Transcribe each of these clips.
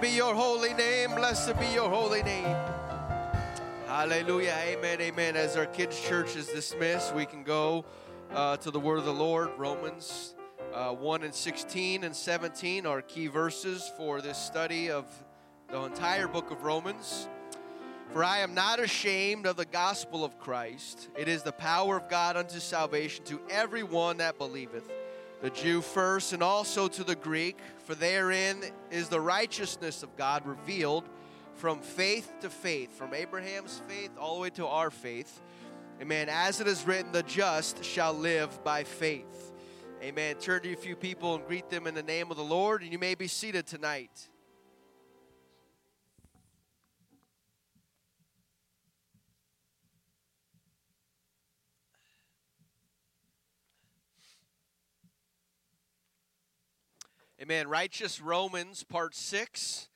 be your holy name. Blessed be your holy name. Hallelujah. Amen. Amen. As our kids' church is dismissed, we can go uh, to the word of the Lord. Romans uh, 1 and 16 and 17 are key verses for this study of the entire book of Romans. For I am not ashamed of the gospel of Christ. It is the power of God unto salvation to everyone that believeth, the Jew first, and also to the Greek. For therein is the righteousness of God revealed from faith to faith, from Abraham's faith all the way to our faith. Amen. As it is written, the just shall live by faith. Amen. Turn to a few people and greet them in the name of the Lord, and you may be seated tonight. Amen. Righteous Romans, part six.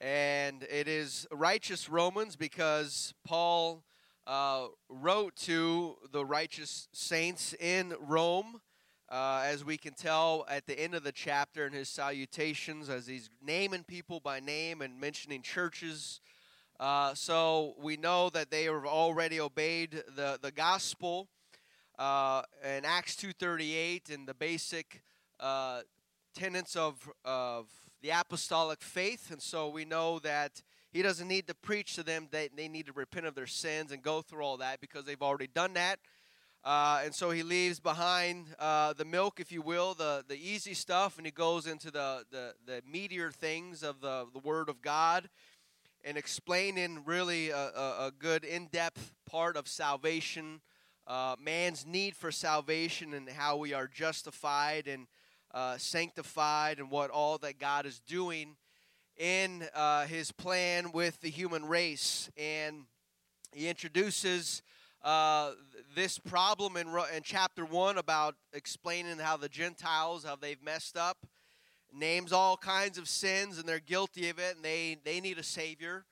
And it is righteous Romans because Paul uh, wrote to the righteous saints in Rome, uh, as we can tell at the end of the chapter in his salutations, as he's naming people by name and mentioning churches. Uh, so we know that they have already obeyed the, the gospel uh, in Acts 2.38 and the basic uh, tenets of, of the apostolic faith. And so we know that he doesn't need to preach to them, they, they need to repent of their sins and go through all that because they've already done that. Uh, and so he leaves behind uh, the milk, if you will, the, the easy stuff, and he goes into the, the, the meatier things of the, the Word of God and explaining really a, a, a good in depth part of salvation, uh, man's need for salvation, and how we are justified and uh, sanctified and what all that God is doing in uh, his plan with the human race. And he introduces uh, this problem in, in chapter 1 about explaining how the Gentiles, how they've messed up, names all kinds of sins and they're guilty of it and they, they need a Savior.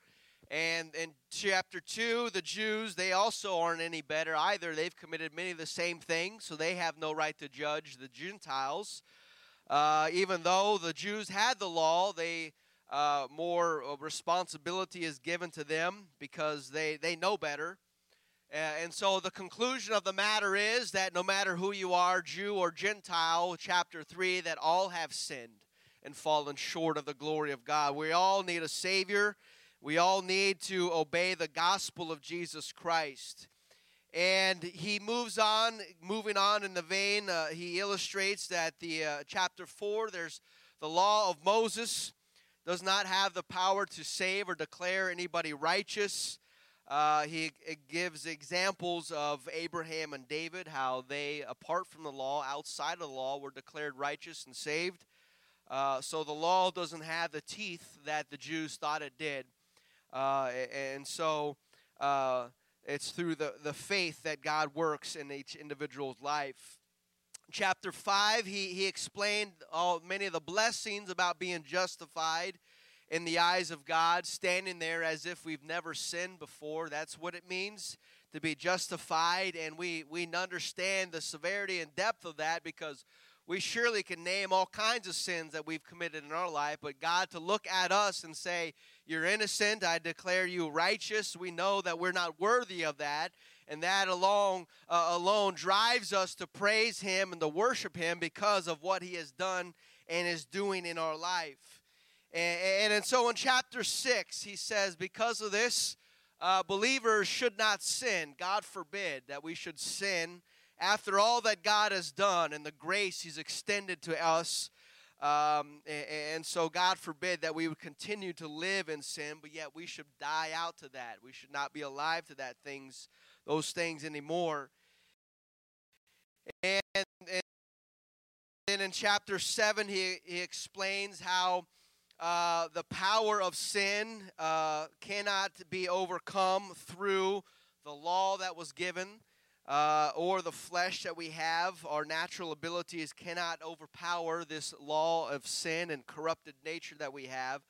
And in chapter 2, the Jews, they also aren't any better either. They've committed many of the same things, so they have no right to judge the Gentiles. Uh, even though the Jews had the law, they uh, more responsibility is given to them because they, they know better. Uh, and so the conclusion of the matter is that no matter who you are, Jew or Gentile, chapter 3, that all have sinned and fallen short of the glory of God. We all need a Savior. We all need to obey the gospel of Jesus Christ. And he moves on, moving on in the vein, uh, he illustrates that the uh, chapter 4, there's the law of Moses does not have the power to save or declare anybody righteous. Uh, he gives examples of Abraham and David, how they, apart from the law, outside of the law, were declared righteous and saved. Uh, so the law doesn't have the teeth that the Jews thought it did. Uh, and so uh, it's through the, the faith that God works in each individual's life. Chapter 5, he, he explained all, many of the blessings about being justified in the eyes of God, standing there as if we've never sinned before. That's what it means to be justified. And we, we understand the severity and depth of that because we surely can name all kinds of sins that we've committed in our life, but God to look at us and say, You're innocent, I declare you righteous, we know that we're not worthy of that. And that alone, uh, alone drives us to praise Him and to worship Him because of what He has done and is doing in our life. And, and, and so in chapter 6, he says, Because of this, uh, believers should not sin. God forbid that we should sin after all that God has done and the grace He's extended to us. Um, and, and, so, God forbid that we would continue to live in sin, but yet we should die out to that. We should not be alive to that things, those things anymore. And, and then in chapter seven, he, he explains how uh, the power of sin uh, cannot be overcome through the law that was given uh, or the flesh that we have, our natural abilities cannot overpower this law of sin and corrupted nature that we have.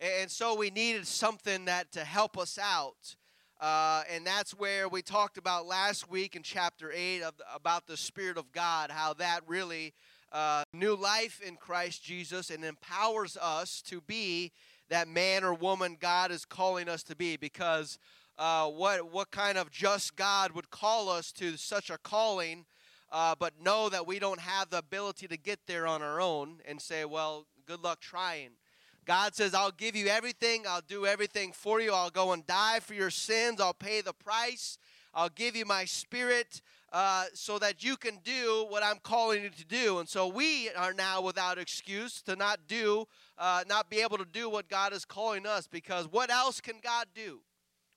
And so we needed something that to help us out. Uh, and that's where we talked about last week in chapter 8 of, about the Spirit of God, how that really uh, new life in Christ Jesus and empowers us to be that man or woman God is calling us to be because uh, what, what kind of just God would call us to such a calling, uh, but know that we don't have the ability to get there on our own and say, well, good luck trying. God says, I'll give you everything. I'll do everything for you. I'll go and die for your sins. I'll pay the price. I'll give you my spirit uh, so that you can do what I'm calling you to do. And so we are now without excuse to not do, uh, not be able to do what God is calling us because what else can God do?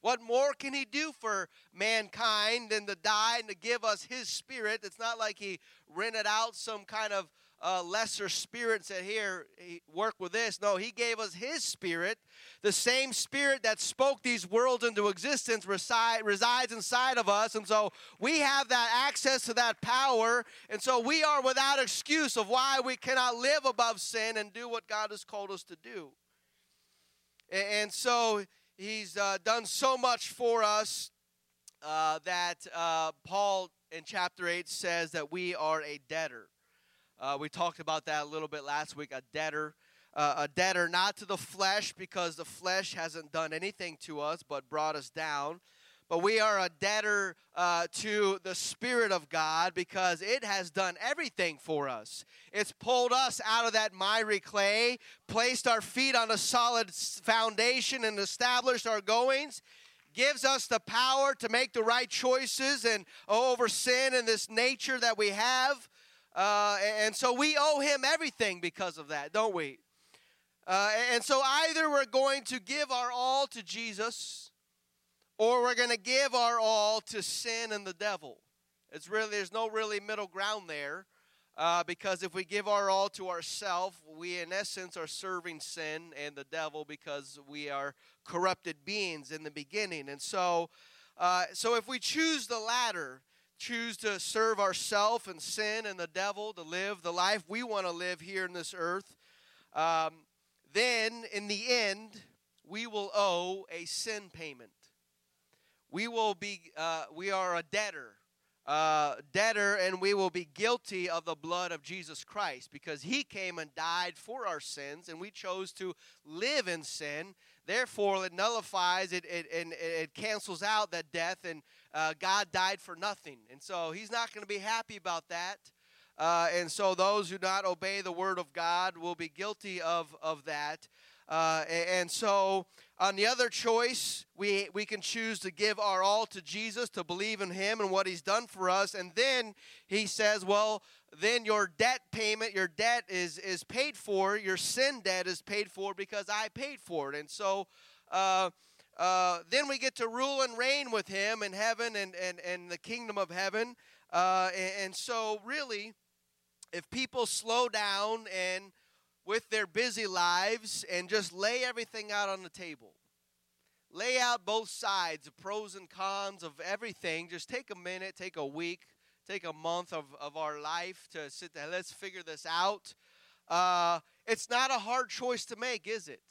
What more can He do for mankind than to die and to give us His Spirit? It's not like He rented out some kind of uh, lesser spirit and said, Here, work with this. No, He gave us His Spirit. The same Spirit that spoke these worlds into existence reside, resides inside of us. And so we have that access to that power. And so we are without excuse of why we cannot live above sin and do what God has called us to do. And, and so He's uh, done so much for us uh, that uh, Paul in chapter 8 says that we are a debtor. Uh, we talked about that a little bit last week a debtor. Uh, a debtor not to the flesh because the flesh hasn't done anything to us but brought us down but we are a debtor uh, to the Spirit of God because it has done everything for us. It's pulled us out of that miry clay, placed our feet on a solid foundation, and established our goings. Gives us the power to make the right choices and over sin and this nature that we have. Uh, and so we owe him everything because of that, don't we? Uh, and so either we're going to give our all to Jesus or we're going to give our all to sin and the devil. It's really there's no really middle ground there, uh, because if we give our all to ourselves, we in essence are serving sin and the devil because we are corrupted beings in the beginning. And so, uh, so if we choose the latter, choose to serve ourselves and sin and the devil to live the life we want to live here in this earth, um, then in the end we will owe a sin payment we will be uh, we are a debtor uh, debtor and we will be guilty of the blood of jesus christ because he came and died for our sins and we chose to live in sin. Therefore it nullifies it, it and it cancels out that death and uh, god died for nothing. And so he's not going to be happy about that. Uh, and so those who do not obey the word of god will be guilty of, of that. Uh, and so on the other choice, we, we can choose to give our all to Jesus, to believe in Him and what He's done for us. And then He says, well, then your debt payment, your debt is, is paid for, your sin debt is paid for because I paid for it. And so uh, uh, then we get to rule and reign with Him in heaven and, and, and the kingdom of heaven. Uh, and, and so, really, if people slow down and with their busy lives and just lay everything out on the table. Lay out both sides, the pros and cons of everything. Just take a minute, take a week, take a month of, of our life to sit there. Let's figure this out. Uh, it's not a hard choice to make, is it?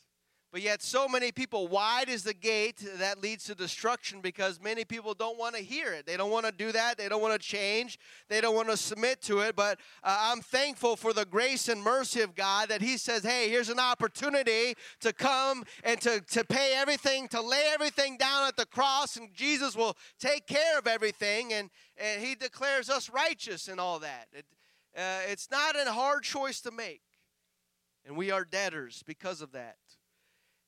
But yet, so many people, wide is the gate that leads to destruction because many people don't want to hear it. They don't want to do that. They don't want to change. They don't want to submit to it. But uh, I'm thankful for the grace and mercy of God that He says, hey, here's an opportunity to come and to, to pay everything, to lay everything down at the cross, and Jesus will take care of everything. And, and He declares us righteous and all that. It, uh, it's not a hard choice to make. And we are debtors because of that.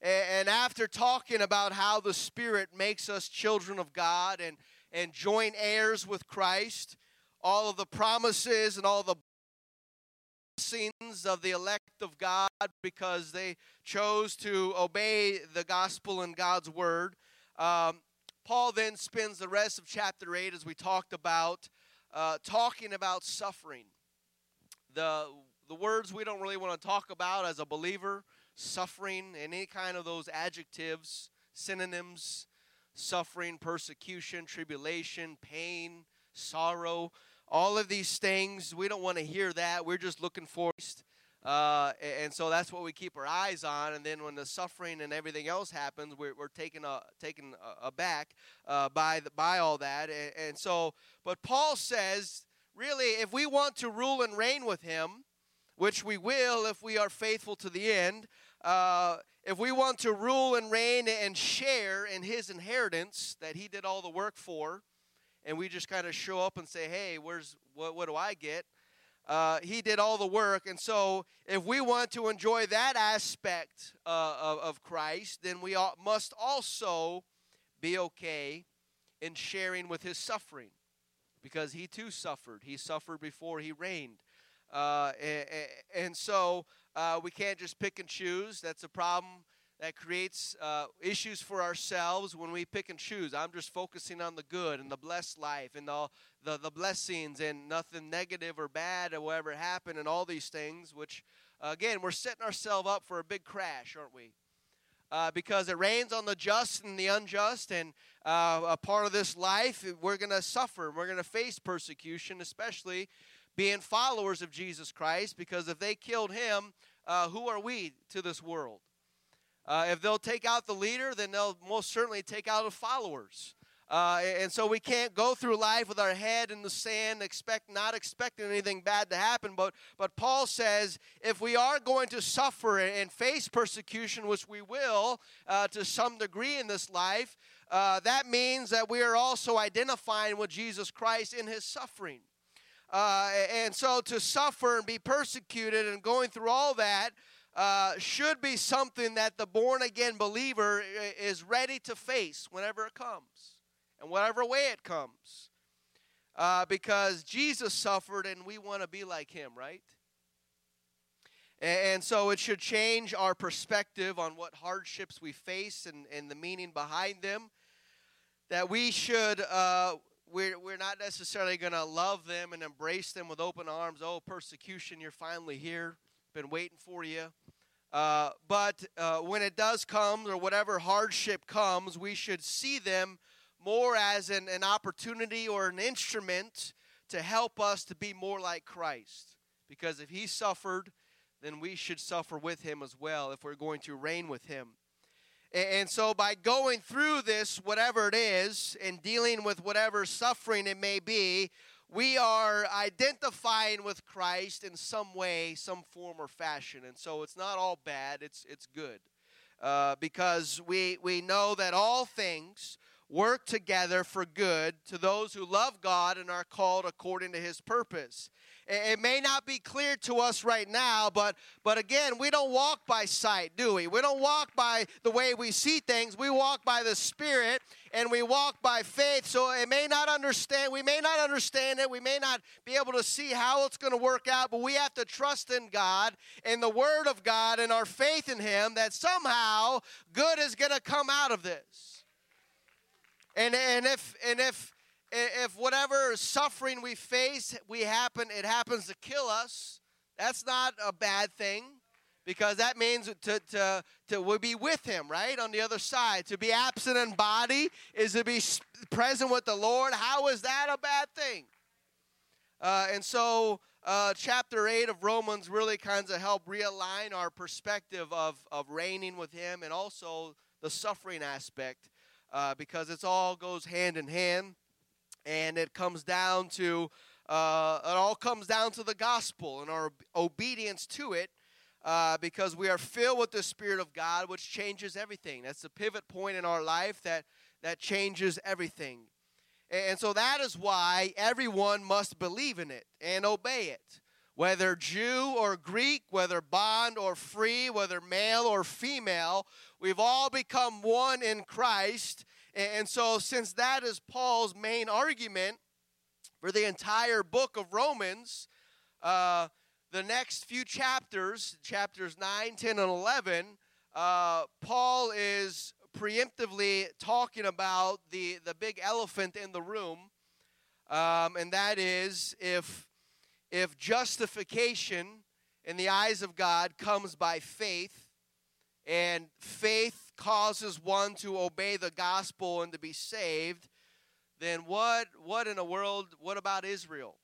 And after talking about how the Spirit makes us children of God and, and joint heirs with Christ, all of the promises and all the blessings of the elect of God because they chose to obey the gospel and God's word. Um, Paul then spends the rest of chapter 8, as we talked about, uh, talking about suffering. The, the words we don't really want to talk about as a believer suffering, any kind of those adjectives, synonyms, suffering, persecution, tribulation, pain, sorrow, all of these things. We don't want to hear that. We're just looking for. Uh, and so that's what we keep our eyes on. And then when the suffering and everything else happens, we're, we're taken uh, taken aback uh, by the, by all that. And, and so, but Paul says, really, if we want to rule and reign with Him, which we will if we are faithful to the end, uh, if we want to rule and reign and share in his inheritance that he did all the work for, and we just kind of show up and say, hey, where's what, what do I get? Uh, he did all the work. And so, if we want to enjoy that aspect uh, of, of, Christ, then we must also be okay in sharing with his suffering because he too suffered. He suffered before he reigned. Uh, and, and, so, uh, we can't just pick and choose. That's a problem that creates uh, issues for ourselves when we pick and choose. I'm just focusing on the good and the blessed life and the, the, the blessings and nothing negative or bad or whatever happened and all these things, which, uh, again, we're setting ourselves up for a big crash, aren't we? Uh, because it rains on the just and the unjust, and uh, a part of this life, we're going to suffer. We're going to face persecution, especially being followers of Jesus Christ, because if they killed him, uh, who are we to this world? Uh, if they'll take out the leader, then they'll most certainly take out the followers. Uh, and so we can't go through life with our head in the sand, expect not expecting anything bad to happen. But but Paul says if we are going to suffer and face persecution, which we will uh, to some degree in this life, uh, that means that we are also identifying with Jesus Christ in His suffering. Uh, and so to suffer and be persecuted and going through all that uh, should be something that the born again believer is ready to face whenever it comes and whatever way it comes. Uh, because Jesus suffered and we want to be like him, right? And, so it should change our perspective on what hardships we face and, and the meaning behind them. That we should, uh, we're, we're not necessarily going to love them and embrace them with open arms. Oh, persecution, you're finally here. Been waiting for you. Uh, but uh, when it does come, or whatever hardship comes, we should see them more as an, an opportunity or an instrument to help us to be more like Christ. Because if he suffered, then we should suffer with him as well if we're going to reign with him. And, so, by going through this, whatever it is, and dealing with whatever suffering it may be, we are identifying with Christ in some way, some form or fashion. And so it's not all bad, it's, it's good. Uh, because we, we know that all things work together for good to those who love God and are called according to his purpose. It may not be clear to us right now, but but again, we don't walk by sight, do we? We don't walk by the way we see things. We walk by the Spirit and we walk by faith. So it may not understand, we may not understand it, we may not be able to see how it's going to work out, but we have to trust in God and the Word of God and our faith in Him that somehow good is going to come out of this. And, and if and if if whatever suffering we face, we happen, it happens to kill us, that's not a bad thing because that means to, to, to we'll be with him, right? On the other side. To be absent in body is to be present with the Lord. How is that a bad thing? Uh, and so, uh, chapter 8 of Romans really kind of help realign our perspective of, of reigning with him and also the suffering aspect uh, because it all goes hand in hand and it comes down to uh, it all comes down to the gospel and our obedience to it uh, because we are filled with the spirit of god which changes everything. That's the pivot point in our life that that changes everything. And so that is why everyone must believe in it and obey it whether jew or greek whether bond or free whether male or female we've all become one in christ. And so, since that is Paul's main argument for the entire book of Romans, uh, the next few chapters, chapters 9, 10, and 11, uh, Paul is preemptively talking about the, the big elephant in the room, um, and that is if, if justification in the eyes of God comes by faith, and faith causes one to obey the gospel and to be saved, then what what in the world what about Israel?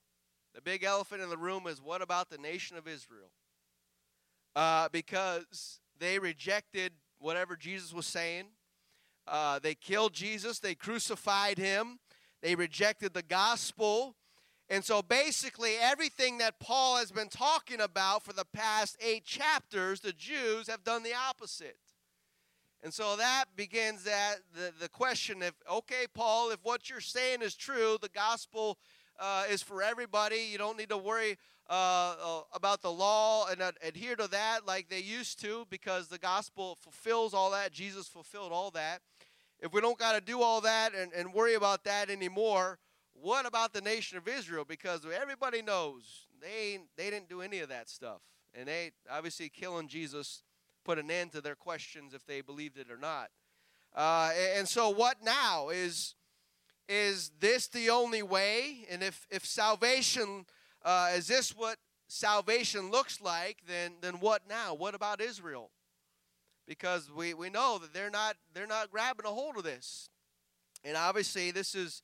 The big elephant in the room is what about the nation of Israel? Uh, because they rejected whatever Jesus was saying. Uh, they killed Jesus. They crucified him. They rejected the gospel. And so basically, everything that Paul has been talking about for the past eight chapters, the Jews have done the opposite. And so that begins that the, the question if, okay, Paul, if what you're saying is true, the gospel uh, is for everybody. You don't need to worry uh, uh, about the law and adhere to that like they used to because the gospel fulfills all that. Jesus fulfilled all that. If we don't got to do all that and, and worry about that anymore, what about the nation of Israel? Because everybody knows they they didn't do any of that stuff, and they obviously killing Jesus put an end to their questions if they believed it or not. Uh, and so, what now is is this the only way? And if if salvation uh, is this what salvation looks like, then then what now? What about Israel? Because we, we know that they're not they're not grabbing a hold of this, and obviously this is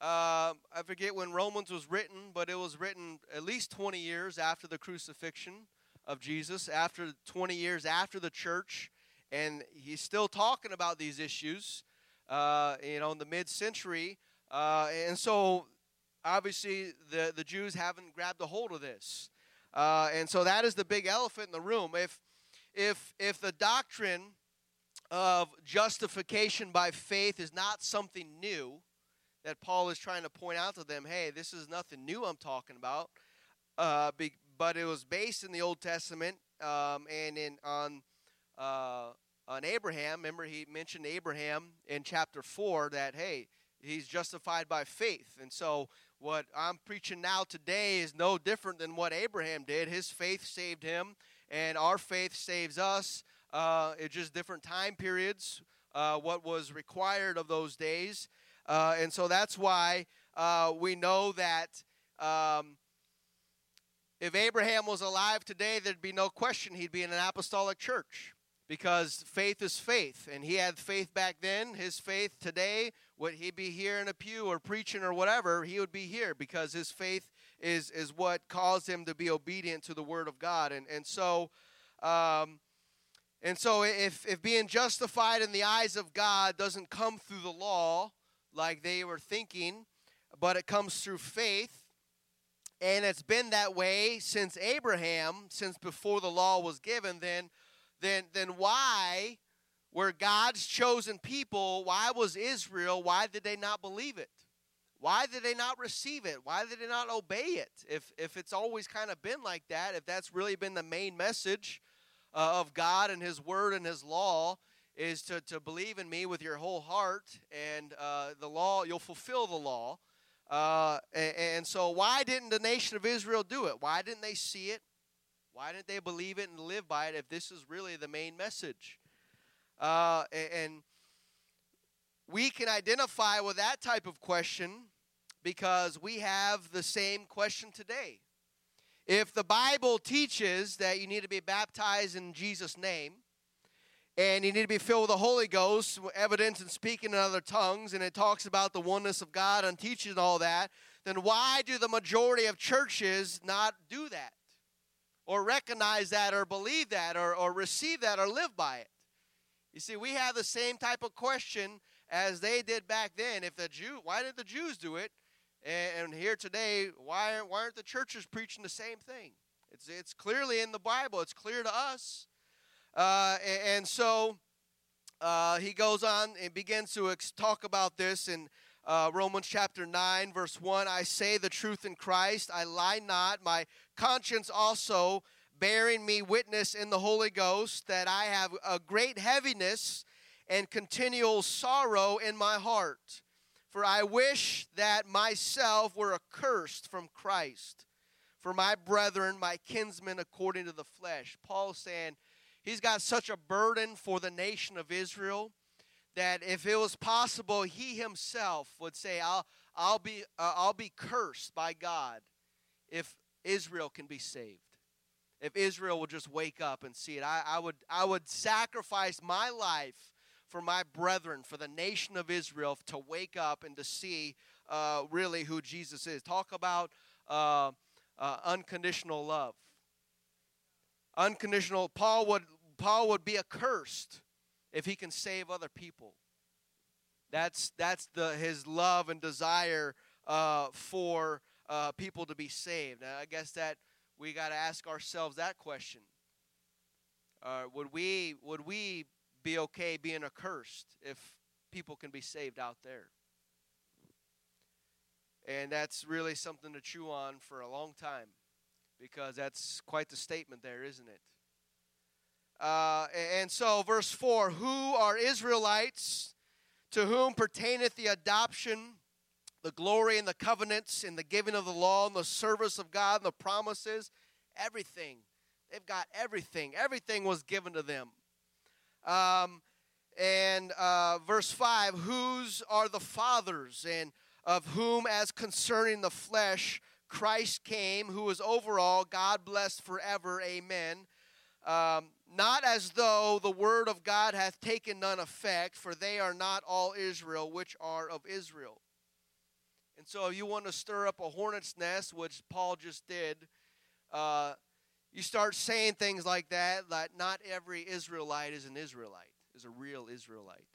uh, I forget when Romans was written, but it was written at least 20 years after the crucifixion of Jesus, after 20 years after the church, and he's still talking about these issues. Uh, you know, in the mid-century, uh, and so obviously the, the Jews haven't grabbed a hold of this. Uh, and so that is the big elephant in the room. If, if, if the doctrine of justification by faith is not something new, that Paul is trying to point out to them, hey, this is nothing new I'm talking about, uh, be, but it was based in the Old Testament um, and in on uh, on Abraham. Remember, he mentioned Abraham in chapter four that hey, he's justified by faith, and so what I'm preaching now today is no different than what Abraham did. His faith saved him, and our faith saves us. Uh, it's just different time periods, uh, what was required of those days. Uh, and so that's why uh, we know that um, if Abraham was alive today, there'd be no question he'd be in an apostolic church because faith is faith. And he had faith back then. His faith today, would he be here in a pew or preaching or whatever, he would be here because his faith is, is what caused him to be obedient to the word of God. And, and so. Um, and so, if, if being justified in the eyes of God doesn't come through the law like they were thinking, but it comes through faith, and it's been that way since Abraham, since before the law was given, then then then why were God's chosen people, why was Israel, why did they not believe it? Why did they not receive it? Why did they not obey it? If if it's always kind of been like that, if that's really been the main message uh, of God and His Word and His law, is to, to believe in me with your whole heart, and uh, the law, you'll fulfill the law. Uh, and, and, so, why didn't the nation of Israel do it? Why didn't they see it? Why didn't they believe it and live by it if this is really the main message? Uh, and we can identify with that type of question because we have the same question today. If the Bible teaches that you need to be baptized in Jesus' name, and you need to be filled with the Holy Ghost, evidence and speaking in other tongues, and it talks about the oneness of God and teaching all that, then why do the majority of churches not do that? or recognize that or believe that or, or receive that or live by it. You see, we have the same type of question as they did back then. If the Jew, why did the Jews do it? And, and here today, why aren't, why aren't the churches preaching the same thing? It's, it's clearly in the Bible. It's clear to us. Uh, and, so uh, he goes on and begins to ex- talk about this in uh, Romans chapter 9, verse 1 I say the truth in Christ, I lie not. My conscience also bearing me witness in the Holy Ghost that I have a great heaviness and continual sorrow in my heart. For I wish that myself were accursed from Christ for my brethren, my kinsmen according to the flesh. Paul saying he's got such a burden for the nation of Israel that if it was possible, he himself would say, I'll, I'll, be, uh, I'll be cursed by God if Israel can be saved. If Israel would just wake up and see it, I, I, would, I would sacrifice my life for my brethren, for the nation of Israel to wake up and to see uh, really who Jesus is. Talk about uh, uh, unconditional love. Unconditional, Paul would, Paul would be accursed if he can save other people. That's, that's the, his love and desire uh, for uh, people to be saved? Now, I guess that we got to ask ourselves that question. Uh, would we would we be okay being accursed if people can be saved out there? And that's really something to chew on for a long time because that's quite the statement there, isn't it? Uh, and so, verse 4 Who are Israelites to whom pertaineth the adoption, the glory, and the covenants, and the giving of the law, and the service of God, and the promises? Everything. They've got everything. Everything was given to them. Um, and uh, verse 5 Whose are the fathers, and of whom, as concerning the flesh, Christ came, who is over all, God blessed forever. Amen. Um, not as though the word of God hath taken none effect, for they are not all Israel which are of Israel. And so, if you want to stir up a hornet's nest, which Paul just did, uh, you start saying things like that, that not every Israelite is an Israelite, is a real Israelite.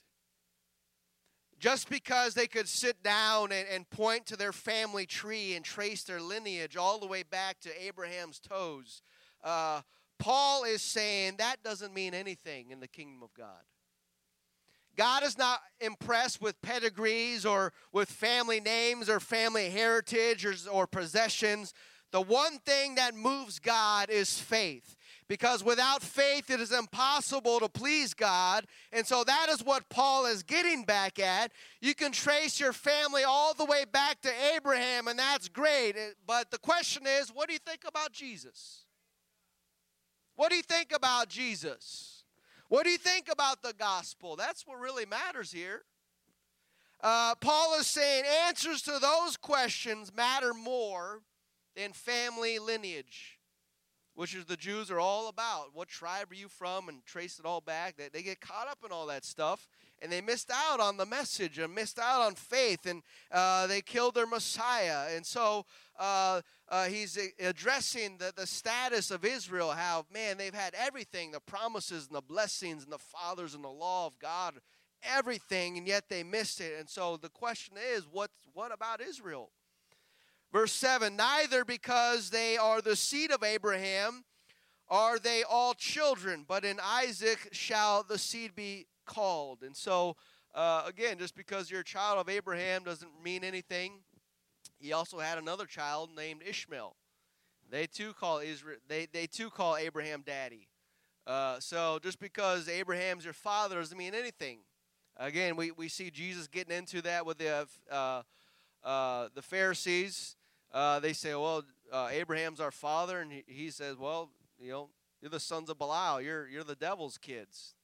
Just because they could sit down and, and point to their family tree and trace their lineage all the way back to Abraham's toes, uh, Paul is saying that doesn't mean anything in the kingdom of God. God is not impressed with pedigrees or with family names or family heritage or, or possessions. The one thing that moves God is faith. Because without faith, it is impossible to please God. And so that is what Paul is getting back at. You can trace your family all the way back to Abraham, and that's great. But the question is what do you think about Jesus? What do you think about Jesus? What do you think about the gospel? That's what really matters here. Uh, Paul is saying answers to those questions matter more than family lineage, which is the Jews are all about. What tribe are you from? And trace it all back. They, they get caught up in all that stuff and they missed out on the message and missed out on faith and uh, they killed their Messiah. And so uh, uh, he's addressing the, the status of Israel, how, man, they've had everything the promises and the blessings and the fathers and the law of God, everything, and yet they missed it. And so the question is, what, what about Israel? Verse 7 Neither because they are the seed of Abraham are they all children, but in Isaac shall the seed be called. And so, uh, again, just because you're a child of Abraham doesn't mean anything. He also had another child named Ishmael. They too call Israel. They they too call Abraham daddy. Uh, so just because Abraham's your father doesn't mean anything. Again, we, we see Jesus getting into that with the uh, uh, the Pharisees. Uh, they say, well, uh, Abraham's our father, and he, he says, well, you know, you're the sons of Belial. You're you're the devil's kids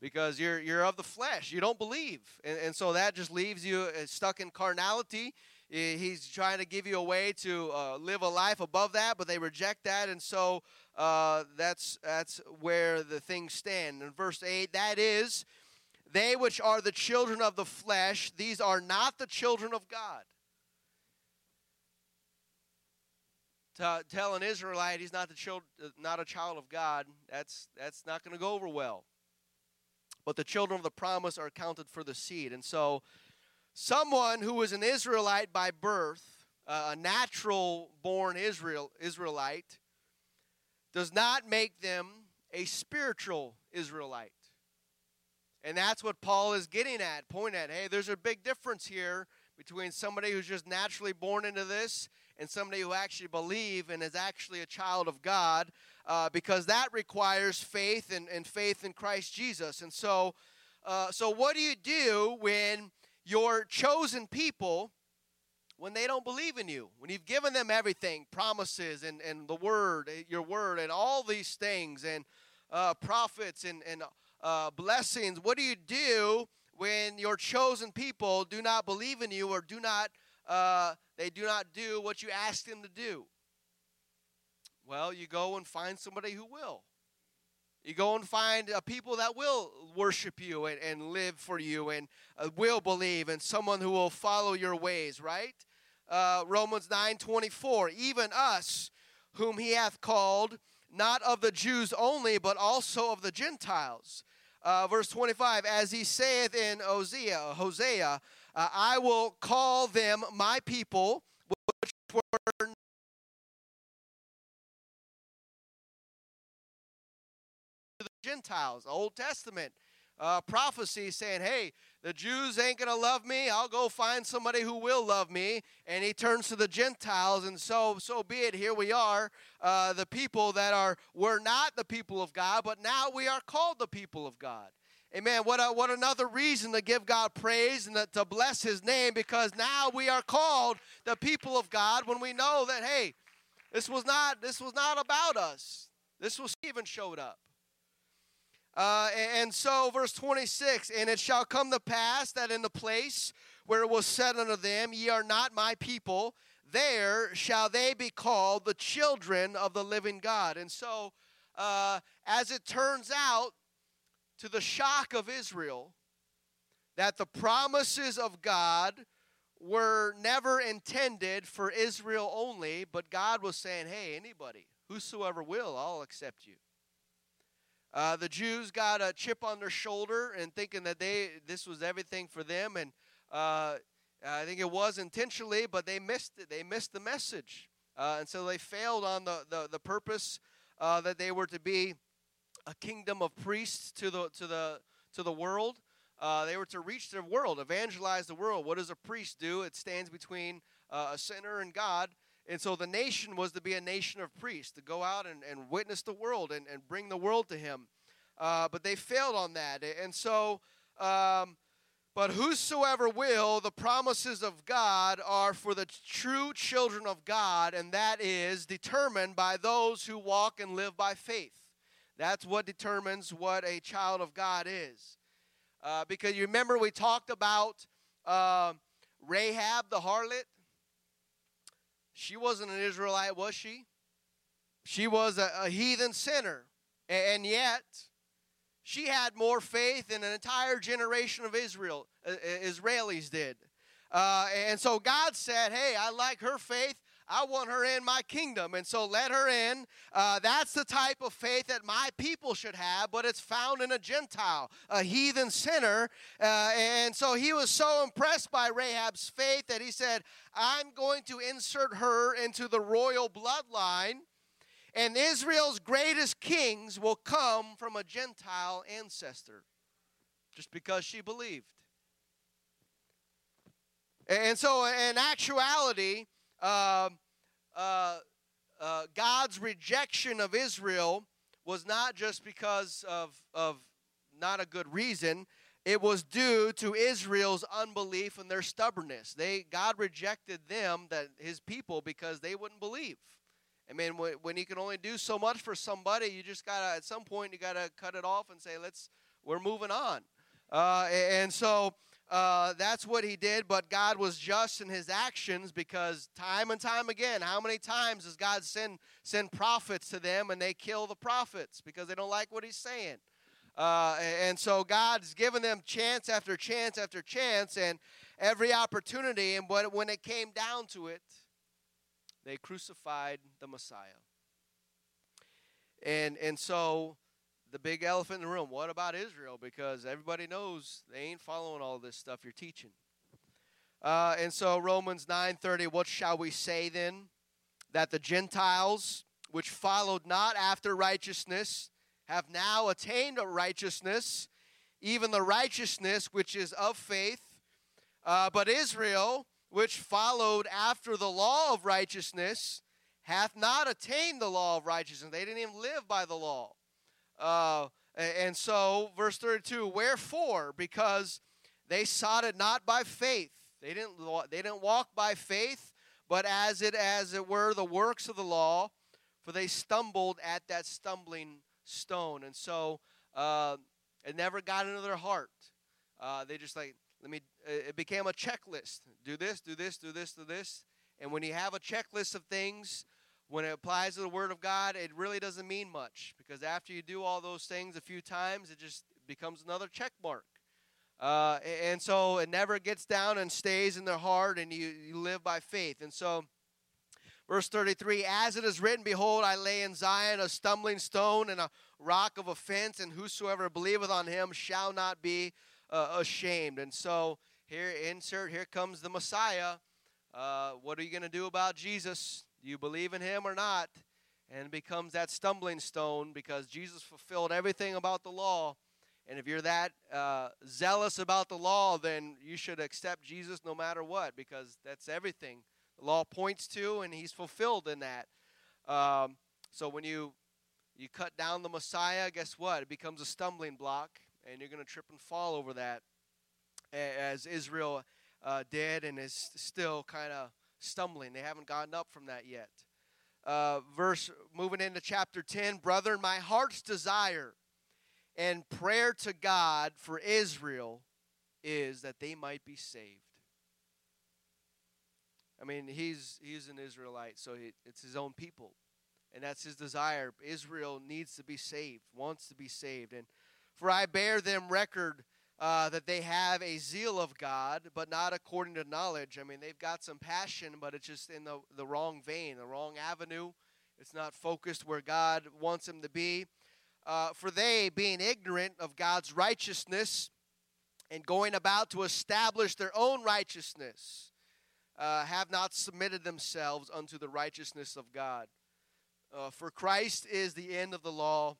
because you're you're of the flesh. You don't believe, and, and so that just leaves you uh, stuck in carnality. He's trying to give you a way to uh, live a life above that, but they reject that, and so uh, that's that's where the things stand. In verse eight, that is, they which are the children of the flesh; these are not the children of God. To tell an Israelite he's not the child, not a child of God, that's that's not going to go over well. But the children of the promise are counted for the seed, and so someone who was an Israelite by birth, uh, a natural born Israel, Israelite, does not make them a spiritual Israelite. And that's what Paul is getting at, pointing at. Hey, there's a big difference here between somebody who's just naturally born into this and somebody who actually believe and is actually a child of God, uh, because that requires faith and, and faith in Christ Jesus. And so, uh, so what do you do when your chosen people when they don't believe in you, when you've given them everything, promises and, and the word, eh, your word, and all these things, and uh, prophets and, and uh, blessings, what do you do when your chosen people do not believe in you or do not, uh, they do not do what you ask them to do? Well, you go and find somebody who will. You go and find uh, people that will worship you and, and live for you and uh, will believe, and someone who will follow your ways, right? Uh, Romans 9 24. Even us, whom he hath called, not of the Jews only, but also of the Gentiles. Uh, verse 25, as he saith in Hosea, Hosea uh, I will call them my people, which were the Gentiles, Old Testament uh, prophecy saying, hey, the Jews ain't going to love me. I'll go find somebody who will love me. And he turns to the Gentiles, and so, so be it. Here we are, uh, the people that are, were not the people of God, but now we are called the people of God. Amen. What, a, what another reason to give God praise and to bless his name because now we are called the people of God when we know that, hey, this was not, this was not about us. This was Stephen showed up. Uh, and so, verse 26 And it shall come to pass that in the place where it was said unto them, Ye are not my people, there shall they be called the children of the living God. And so, uh, as it turns out, to the shock of Israel, that the promises of God were never intended for Israel only, but God was saying, Hey, anybody, whosoever will, I'll accept you. Uh, the Jews got a chip on their shoulder and thinking that they this was everything for them, and uh, I think it was intentionally, but they missed it. They missed the message, uh, and so they failed on the the, the purpose uh, that they were to be a kingdom of priests to the to the to the world. Uh, they were to reach the world, evangelize the world. What does a priest do? It stands between uh, a sinner and God. And so the nation was to be a nation of priests, to go out and, and witness the world and, and bring the world to him. Uh, but they failed on that. And so, um, but whosoever will, the promises of God are for the true children of God, and that is determined by those who walk and live by faith. That's what determines what a child of God is. Uh, because you remember we talked about uh, Rahab the harlot she wasn't an Israelite, was she? She was a, a heathen sinner. And yet, she had more faith than an entire generation of Israel uh, Israelis did. Uh, and so God said, Hey, I like her faith. I want her in my kingdom. And so let her in. Uh, that's the type of faith that my people should have, but it's found in a Gentile, a heathen sinner. Uh, and so he was so impressed by Rahab's faith that he said, I'm going to insert her into the royal bloodline. And Israel's greatest kings will come from a Gentile ancestor just because she believed. And so, in actuality, uh, uh, uh, God's rejection of Israel was not just because of, of not a good reason. It was due to Israel's unbelief and their stubbornness. They God rejected them, that His people, because they wouldn't believe. I mean, when, He can only do so much for somebody, you just gotta at some point you gotta cut it off and say, "Let's we're moving on." Uh, and so uh, that's what he did, but God was just in his actions because time and time again, how many times does God send, send prophets to them and they kill the prophets because they don't like what he's saying? Uh, and so God's given them chance after chance after chance and every opportunity. And but when it came down to it, they crucified the Messiah. And, and so the big elephant in the room. What about Israel? Because everybody knows they ain't following all this stuff you're teaching. Uh, and so Romans 9:30, what shall we say then? That the Gentiles, which followed not after righteousness, have now attained a righteousness, even the righteousness which is of faith. Uh, but Israel, which followed after the law of righteousness, hath not attained the law of righteousness. They didn't even live by the law. Uh, and so, verse 32 Wherefore? Because they sought it not by faith. They didn't, they didn't walk by faith, but as it, as it were, the works of the law, for they stumbled at that stumbling stone. And so, uh, it never got into their heart. Uh, they just like, let me, it became a checklist. Do this, do this, do this, do this. And when you have a checklist of things, when it applies to the Word of God, it really doesn't mean much because after you do all those things a few times, it just becomes another check mark. Uh, and so it never gets down and stays in their heart, and you, you live by faith. And so, verse 33 As it is written, Behold, I lay in Zion a stumbling stone and a rock of offense, and whosoever believeth on him shall not be uh, ashamed. And so, here, insert, here comes the Messiah uh, what are you going to do about Jesus? Do you believe in him or not? And becomes that stumbling stone because Jesus fulfilled everything about the law. And if you're that uh, zealous about the law, then you should accept Jesus no matter what because that's everything the law points to, and he's fulfilled in that. Um, so when you you cut down the Messiah, guess what? It becomes a stumbling block, and you're going to trip and fall over that, as Israel uh, did, and is still kind of stumbling. They haven't gotten up from that yet. Uh, verse moving into chapter 10 Brethren, my heart's desire and prayer to God for Israel is that they might be saved. I mean, he's he's an Israelite, so he, it's his own people, and that's his desire. Israel needs to be saved, wants to be saved, and for I bear them record uh, that they have a zeal of God, but not according to knowledge. I mean, they've got some passion, but it's just in the the wrong vein, the wrong avenue. It's not focused where God wants them to be. Uh, for they, being ignorant of God's righteousness and going about to establish their own righteousness, uh, have not submitted themselves unto the righteousness of God. Uh, for Christ is the end of the law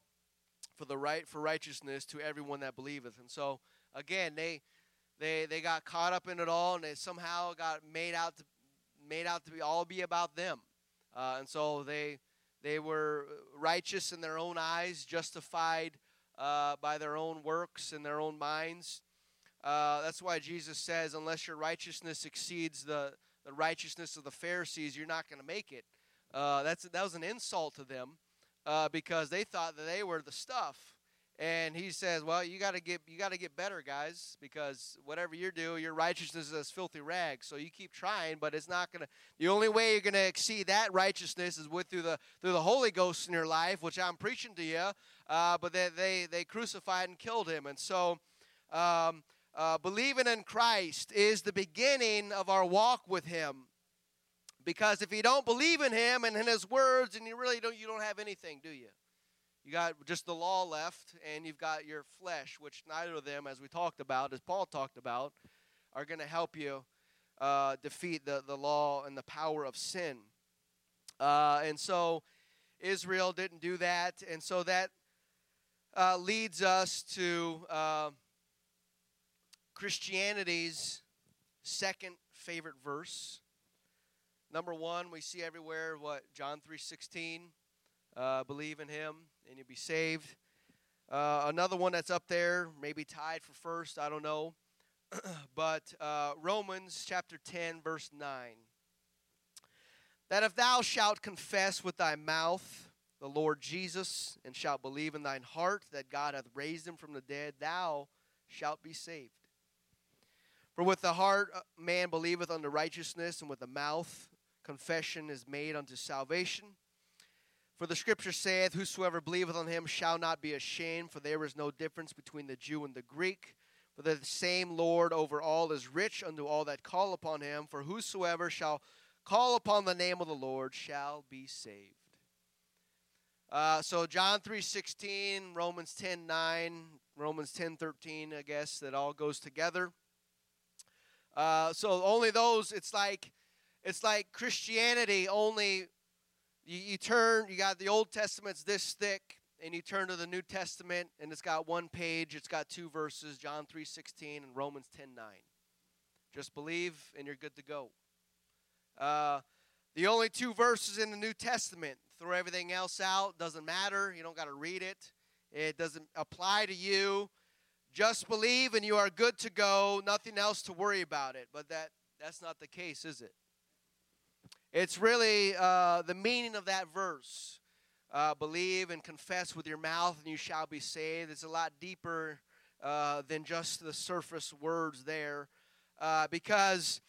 for the right for righteousness to everyone that believeth. And so again, they they they got caught up in it all, and they somehow got made out to made out to be all be about them. Uh, and so they they were righteous in their own eyes, justified uh, by their own works and their own minds. Uh, that's why Jesus says, unless your righteousness exceeds the, the righteousness of the Pharisees, you're not going to make it. Uh, that's, that was an insult to them uh, because they thought that they were the stuff. And he says, "Well, you got to get you got to get better, guys, because whatever you do, your righteousness is as filthy rags. So you keep trying, but it's not gonna. The only way you're gonna exceed that righteousness is with through the through the Holy Ghost in your life, which I'm preaching to you. Uh, but they, they they crucified and killed him, and so um, uh, believing in Christ is the beginning of our walk with Him. Because if you don't believe in Him and in His words, and you really don't, you don't have anything, do you? You got just the law left, and you've got your flesh, which neither of them, as we talked about, as Paul talked about, are going to help you uh, defeat the, the law and the power of sin. Uh, and so Israel didn't do that, and so that uh, leads us to uh, Christianity's second favorite verse. Number one, we see everywhere what John three sixteen, uh, believe in Him and you'll be saved. Uh, another one that's up there, maybe tied for first, I don't know, but uh, Romans chapter ten verse nine. That if thou shalt confess with thy mouth the Lord Jesus and shalt believe in thine heart that God hath raised him from the dead, thou shalt be saved. For with the heart uh, man believeth unto righteousness, and with the mouth confession is made unto salvation. For the scripture saith, Whosoever believeth on him shall not be ashamed, for there is no difference between the Jew and the Greek. For the same Lord over all is rich unto all that call upon him. For whosoever shall call upon the name of the Lord shall be saved. Uh, so John 3.16, Romans 10.9, Romans 10.13, I guess, that all goes together. Uh, so only those. It's like it's like Christianity. Only you, you turn. You got the Old Testament's this thick, and you turn to the New Testament, and it's got one page. It's got two verses: John three sixteen and Romans ten nine. Just believe, and you're good to go. Uh, the only two verses in the New Testament. Throw everything else out. Doesn't matter. You don't got to read it. It doesn't apply to you. Just believe and you are good to go, nothing else to worry about it. But that, that's not the case, is it? It's really uh, the meaning of that verse. Uh, believe and confess with your mouth and you shall be saved. It's a lot deeper uh, than just the surface words there. Uh, because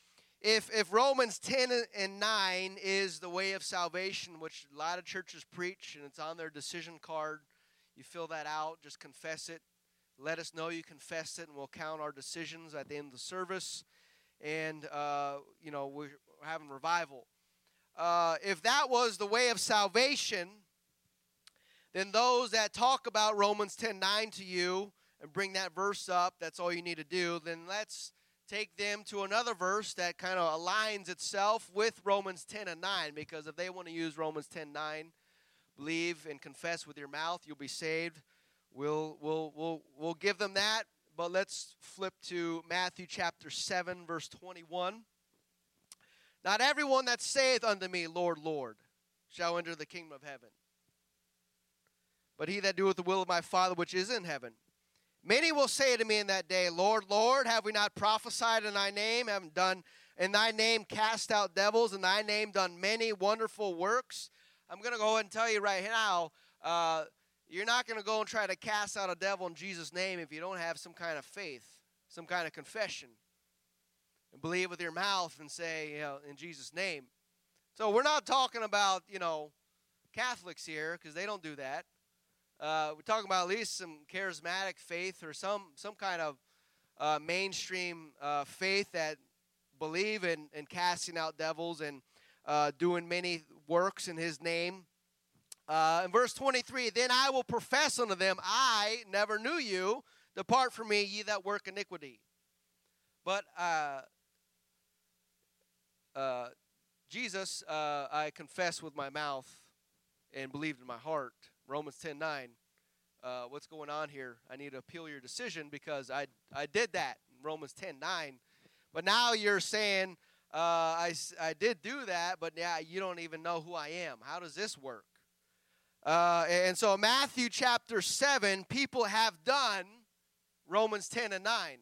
if, if Romans 10 and 9 is the way of salvation, which a lot of churches preach and it's on their decision card, you fill that out, just confess it. Let us know you confessed it, and we'll count our decisions at the end of the service. And, uh, you know, we're having revival. Uh, if that was the way of salvation, then those that talk about Romans 10 9 to you and bring that verse up, that's all you need to do, then let's take them to another verse that kind of aligns itself with Romans 10 and 9 because if they want to use Romans 10 9, believe and confess with your mouth, you'll be saved. We'll, we'll, we'll, we'll give them that, but let's flip to Matthew chapter 7, verse 21. Not everyone that saith unto me, Lord, Lord, shall enter the kingdom of heaven, but he that doeth the will of my Father which is in heaven. Many will say to me in that day, Lord, Lord, have we not prophesied in thy name, haven't done in thy name cast out devils, in thy name done many wonderful works? I'm going to go ahead and tell you right now, uh, you're not going to go and try to cast out a devil in Jesus' name if you don't have some kind of faith, some kind of confession, and believe with your mouth and say, you know, in Jesus' name. So we're not talking about, you know, Catholics here because they don't do that. Uh, we're talking about at least some charismatic faith or some some kind of uh, mainstream uh, faith that believe in, in casting out devils and uh, doing many works in His name. Uh, in verse 23, then I will profess unto them, I never knew you. Depart from me, ye that work iniquity. But uh, Jesus, I confess with my mouth and believed in my heart Romans 10 9. Uh, what's going on here? I need to appeal your decision because I, I did that Romans 10 9. But now you're saying, uh, I, I did do that, but now you don't even know who I am. How does this work? Uh, and so, Matthew chapter 7, people have done Romans 10 and 9,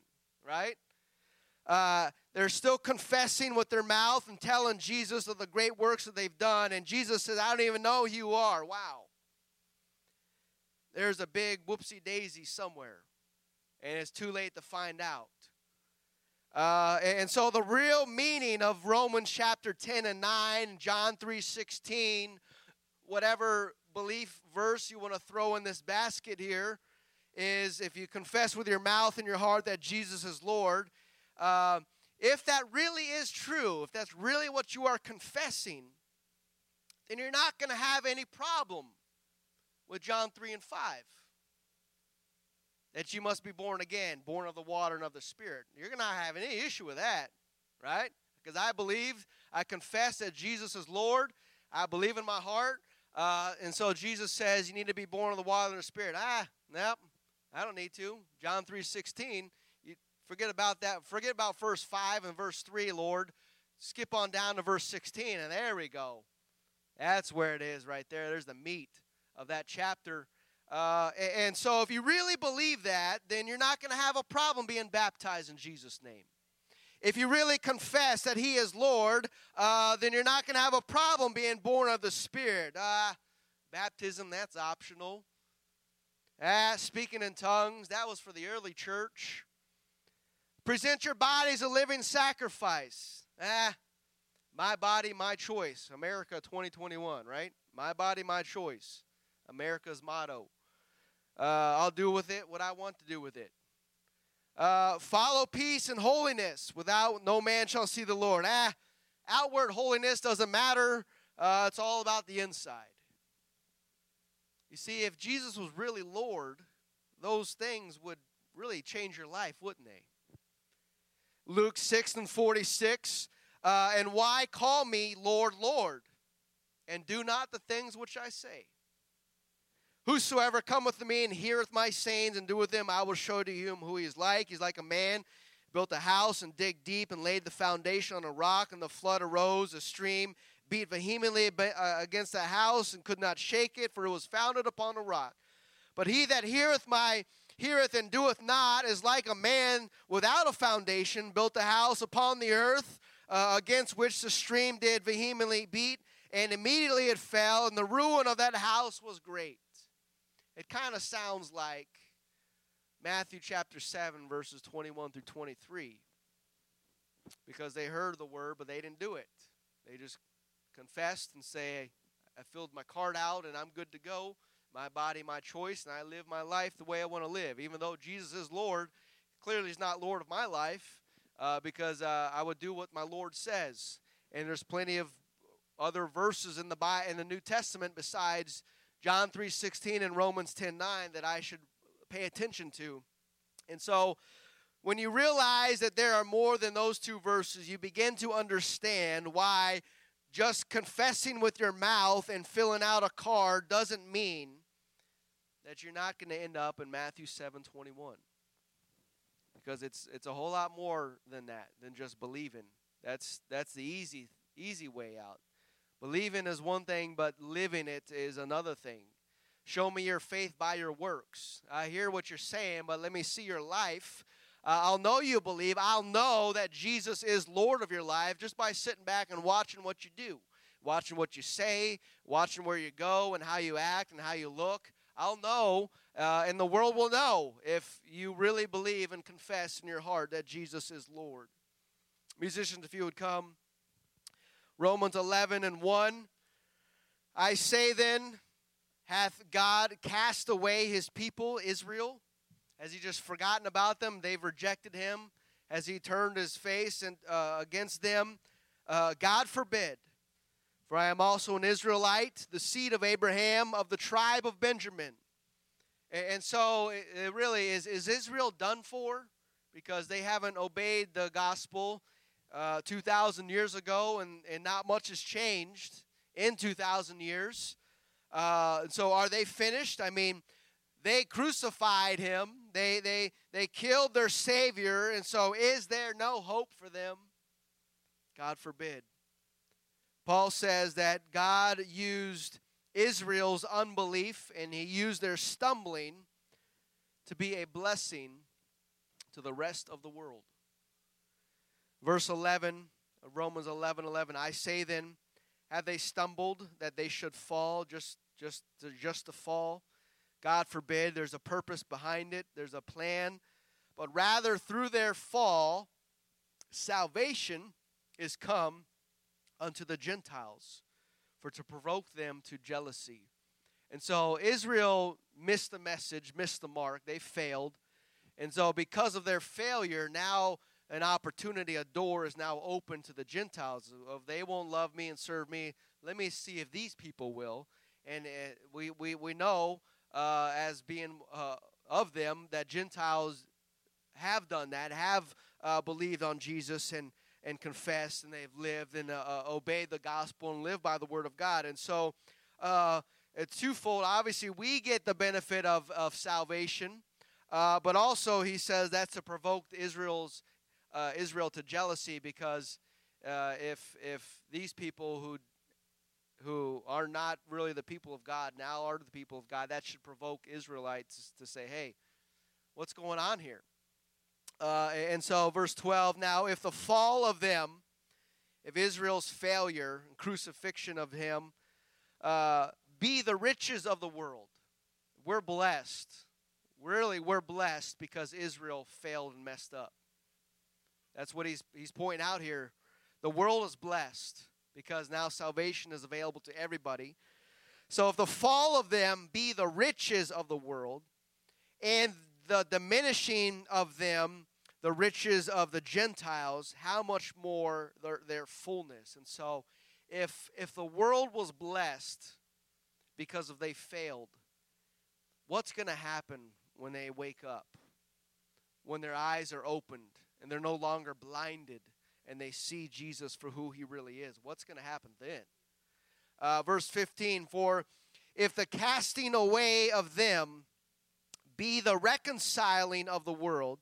right? Uh, they're still confessing with their mouth and telling Jesus of the great works that they've done. And Jesus says, I don't even know who you are. Wow there's a big whoopsie daisy somewhere, and it's too late to find out. Uh, and so the real meaning of Romans chapter 10 and 9, John 3 16, whatever belief verse you want to throw in this basket here, is if you confess with your mouth and your heart that Jesus is Lord, uh, if that really is true, if that's really what you are confessing, then you're not going to have any problem with John 3 and 5 that you must be born again, born of the water and of the Spirit. You're going to have any issue with that, right? Because I believe, I confess that Jesus is Lord. I believe in my heart. Uh, and so Jesus says you need to be born of the water and the Spirit. Ah, nope, I don't need to. John 3 16, you forget about that. Forget about verse 5 and verse 3, Lord. Skip on down to verse 16, and there we go. That's where it is right there. There's the meat of that chapter. Uh, and so, if you really believe that, then you're not going to have a problem being baptized in Jesus' name. If you really confess that He is Lord, uh, then you're not going to have a problem being born of the Spirit. Uh, baptism, that's optional. Ah, speaking in tongues, that was for the early church. Present your body as a living sacrifice. Ah, my body, my choice. America 2021, right? My body, my choice. America's motto. Uh, I'll do with it what I want to do with it. Uh, follow peace and holiness. Without no man shall see the Lord. Ah, outward holiness doesn't matter. Uh, it's all about the inside. You see, if Jesus was really Lord, those things would really change your life, wouldn't they? Luke 6 and 46. Uh, and why call me Lord, Lord, and do not the things which I say? Whosoever cometh to me and heareth my sayings and doeth them, I will show to him who he is like. He's like a man built a house and dig deep and laid the foundation on a rock, and the flood arose, a stream beat vehemently uh, against the house and could not shake it, for it was founded upon a rock. But he that heareth my heareth and doeth not is like a man without a foundation built a house upon the earth uh, against which the stream did vehemently beat and immediately it fell and the ruin of that house was great it kind of sounds like Matthew chapter 7, verses 21 through 23. Because they heard the word, but they didn't do it. They just confessed and say, I filled my card out and I'm good to go. My body, my choice, and I live my life the way I want to live. Even though Jesus is Lord, clearly He's not Lord of my life uh, because uh, I would do what my Lord says. And there's plenty of other verses in the Bible, in the New Testament besides John 3:16 and Romans 10:9 that I should pay attention to. And so when you realize that there are more than those two verses, you begin to understand why just confessing with your mouth and filling out a card doesn't mean that you're not going to end up in Matthew 7 21. Because it's, it's a whole lot more than that, than just believing. That's, that's the easy, easy way out. Believing is one thing, but living it is another thing. Show me your faith by your works. I hear what you're saying, but let me see your life. Uh, I'll know you believe. I'll know that Jesus is Lord of your life just by sitting back and watching what you do, watching what you say, watching where you go and how you act and how you look. I'll know, uh, and the world will know if you really believe and confess in your heart that Jesus is Lord. Musicians, if you would come. Romans 11 and 1. I say then, hath God cast away his people, Israel? Has he just forgotten about them? They've rejected him. Has he turned his face and, uh, against them? Uh, God forbid. For I am also an Israelite, the seed of Abraham, of the tribe of Benjamin. And, so it really is is Israel done for? Because they haven't obeyed the gospel uh, 2,000 years ago, and, and not much has changed in 2,000 years. Uh, so are they finished? I mean, they crucified him, they, they, they killed their Savior, and so is there no hope for them? God forbid. Paul says that God used Israel's unbelief and he used their stumbling to be a blessing to the rest of the world. Verse 11, Romans 11 11. I say then, have they stumbled that they should fall just, just, to, just to fall? God forbid. There's a purpose behind it, there's a plan. But rather, through their fall, salvation is come unto the Gentiles for to provoke them to jealousy. And so Israel missed the message, missed the mark. They failed. And so, because of their failure, now an opportunity, a door is now open to the Gentiles. If they won't love me and serve me, let me see if these people will. And uh, we, we, we know uh, as being uh, of them that Gentiles have done that, have uh, believed on Jesus and, and confessed, and they've lived and uh, uh, obeyed the gospel and lived by the word of God. And so it's twofold. Obviously, we get the benefit of, of salvation. but also, he says that's to provoke Israel's uh, Israel to jealousy because uh, if if these people who who are not really the people of God now are the people of God, that should provoke Israelites to say, "Hey, what's going on here?" Uh, and so, verse twelve. Now, if the fall of them, if Israel's failure and crucifixion of him, uh, be the riches of the world, we're blessed. Really, we're blessed because Israel failed and messed up. That's what he's, he's pointing out here. The world is blessed because now salvation is available to everybody. So if the fall of them be the riches of the world, and the diminishing of them the riches of the Gentiles, how much more their, their fullness. And so if if the world was blessed because of they failed, what's going to happen when they wake up? When their eyes are opened and they're no longer blinded and they see Jesus for who he really is. What's going to happen then? Uh, verse 15 For if the casting away of them be the reconciling of the world,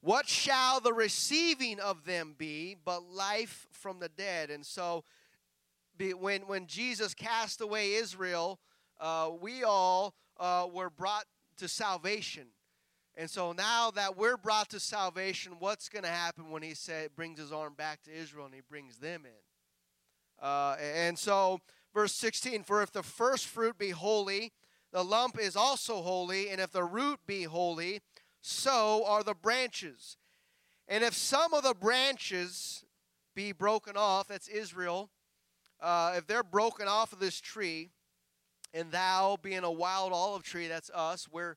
what shall the receiving of them be but life from the dead? And so, when, when Jesus cast away Israel, uh, we all uh, were brought to salvation. And so now that we're brought to salvation, what's going to happen when he said, brings his arm back to Israel and he brings them in? Uh, and so, verse 16 For if the first fruit be holy, the lump is also holy, and if the root be holy, so are the branches. And if some of the branches be broken off, that's Israel, uh, if they're broken off of this tree, and thou being a wild olive tree, that's us, we're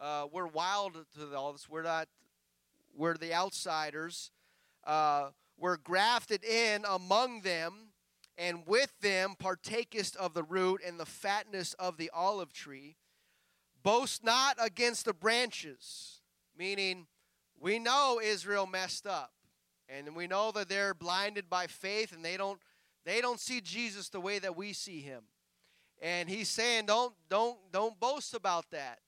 uh, we're wild to all this. We're not. We're the outsiders. Uh, we're grafted in among them, and with them partakest of the root and the fatness of the olive tree. Boast not against the branches, meaning we know Israel messed up. And we know that they're blinded by faith and they don't they don't see Jesus the way that we see him. And he's saying don't don't don't boast about that.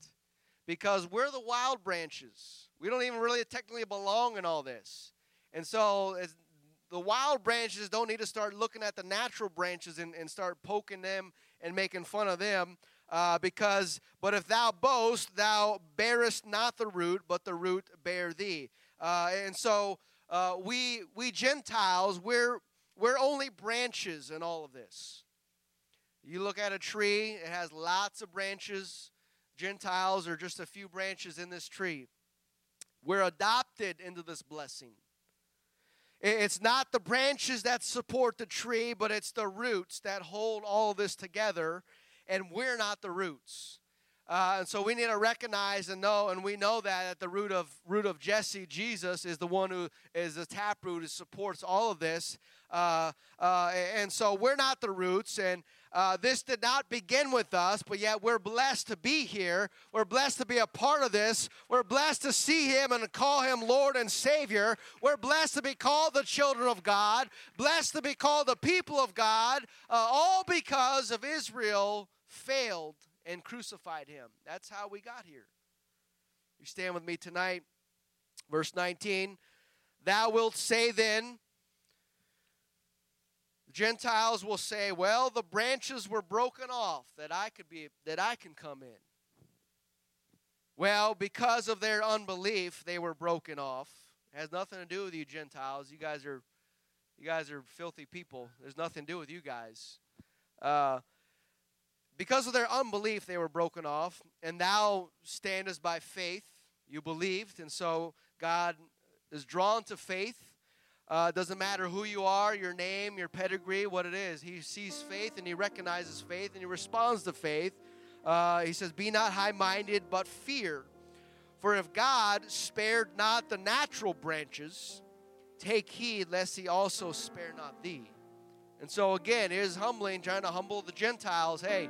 Because we're the wild branches. We don't even really technically belong in all this. And so the wild branches don't need to start looking at the natural branches and, and start poking them and making fun of them. Uh, because, but if thou boast, thou bearest not the root, but the root bear thee. Uh, and so uh, we, we Gentiles, we're, we're only branches in all of this. You look at a tree, it has lots of branches. Gentiles are just a few branches in this tree. We're adopted into this blessing. It's not the branches that support the tree, but it's the roots that hold all this together, and we're not the roots. Uh, and so we need to recognize and know, and we know that at the root of root of Jesse, Jesus is the one who is the taproot who supports all of this. Uh, uh, and so we're not the roots, and uh, this did not begin with us, but yet we're blessed to be here. We're blessed to be a part of this. We're blessed to see Him and call Him Lord and Savior. We're blessed to be called the children of God, blessed to be called the people of God, uh, all because of Israel failed and crucified Him. That's how we got here. You stand with me tonight. Verse 19 Thou wilt say then, Gentiles will say, "Well, the branches were broken off that I could be that I can come in." Well, because of their unbelief, they were broken off. It has nothing to do with you Gentiles. You guys are you guys are filthy people. There's nothing to do with you guys. Uh, because of their unbelief, they were broken off. And thou standest by faith. You believed, and so God is drawn to faith uh, doesn't matter who you are, your name, your pedigree, what it is. He sees faith and he recognizes faith and he responds to faith. Uh, he says, Be not high minded, but fear. For if God spared not the natural branches, take heed lest he also spare not thee. And so, again, it is humbling, trying to humble the Gentiles. Hey,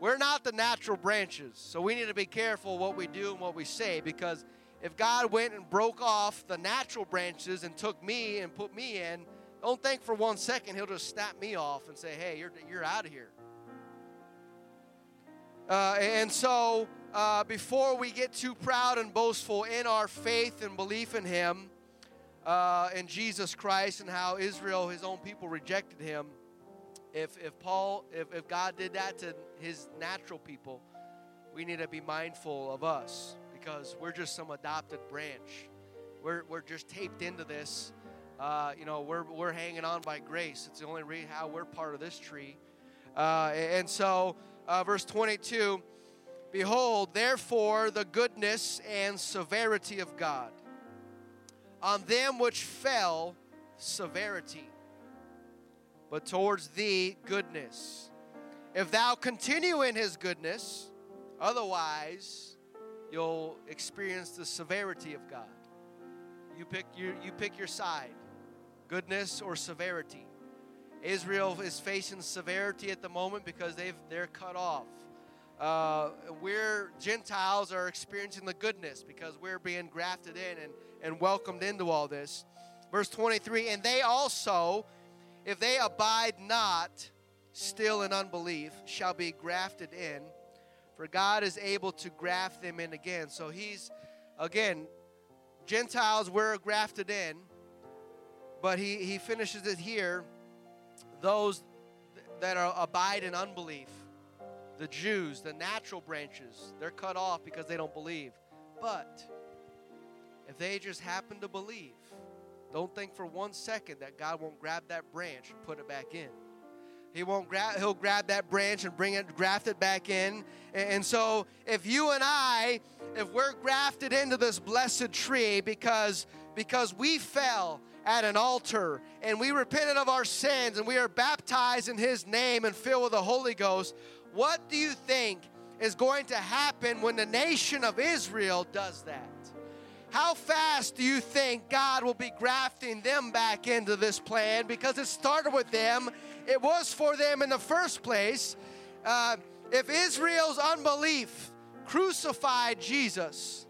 we're not the natural branches, so we need to be careful what we do and what we say because if God went and broke off the natural branches and took me and put me in, don't think for one second he'll just snap me off and say, hey, you're, you're out of here. Uh, and so, uh, before we get too proud and boastful in our faith and belief in Him, uh, in Jesus Christ, and how Israel, His own people, rejected Him, if, if Paul, if, if God did that to His natural people, we need to be mindful of us because we're just some adopted branch. We're, we're just taped into this. Uh, you know, we're, we're hanging on by grace. It's the only reason how we're part of this tree. Uh, and so, uh, verse 22 Behold, therefore, the goodness and severity of God. On them which fell, severity, but towards thee, goodness. If thou continue in his goodness, otherwise, you'll experience the severity of God. You pick your, you pick your side, goodness or severity. Israel is facing severity at the moment because they've they're cut off. Uh, we're Gentiles are experiencing the goodness because we're being grafted in and, and welcomed into all this. Verse 23, and they also, if they abide not still in unbelief, shall be grafted in for God is able to graft them in again. So he's, again, Gentiles were grafted in, but he, he finishes it here. Those that are abide in unbelief, the Jews, the natural branches, they're cut off because they don't believe. But if they just happen to believe, don't think for one second that God won't grab that branch and put it back in. He won't grab he'll grab that branch and bring it graft it back in. And so if you and I if we're grafted into this blessed tree because because we fell at an altar and we repented of our sins and we are baptized in his name and filled with the Holy Ghost, what do you think is going to happen when the nation of Israel does that? How fast do you think God will be grafting them back into this plan? Because it started with them, it was for them in the first place. Uh, if Israel's unbelief crucified Jesus,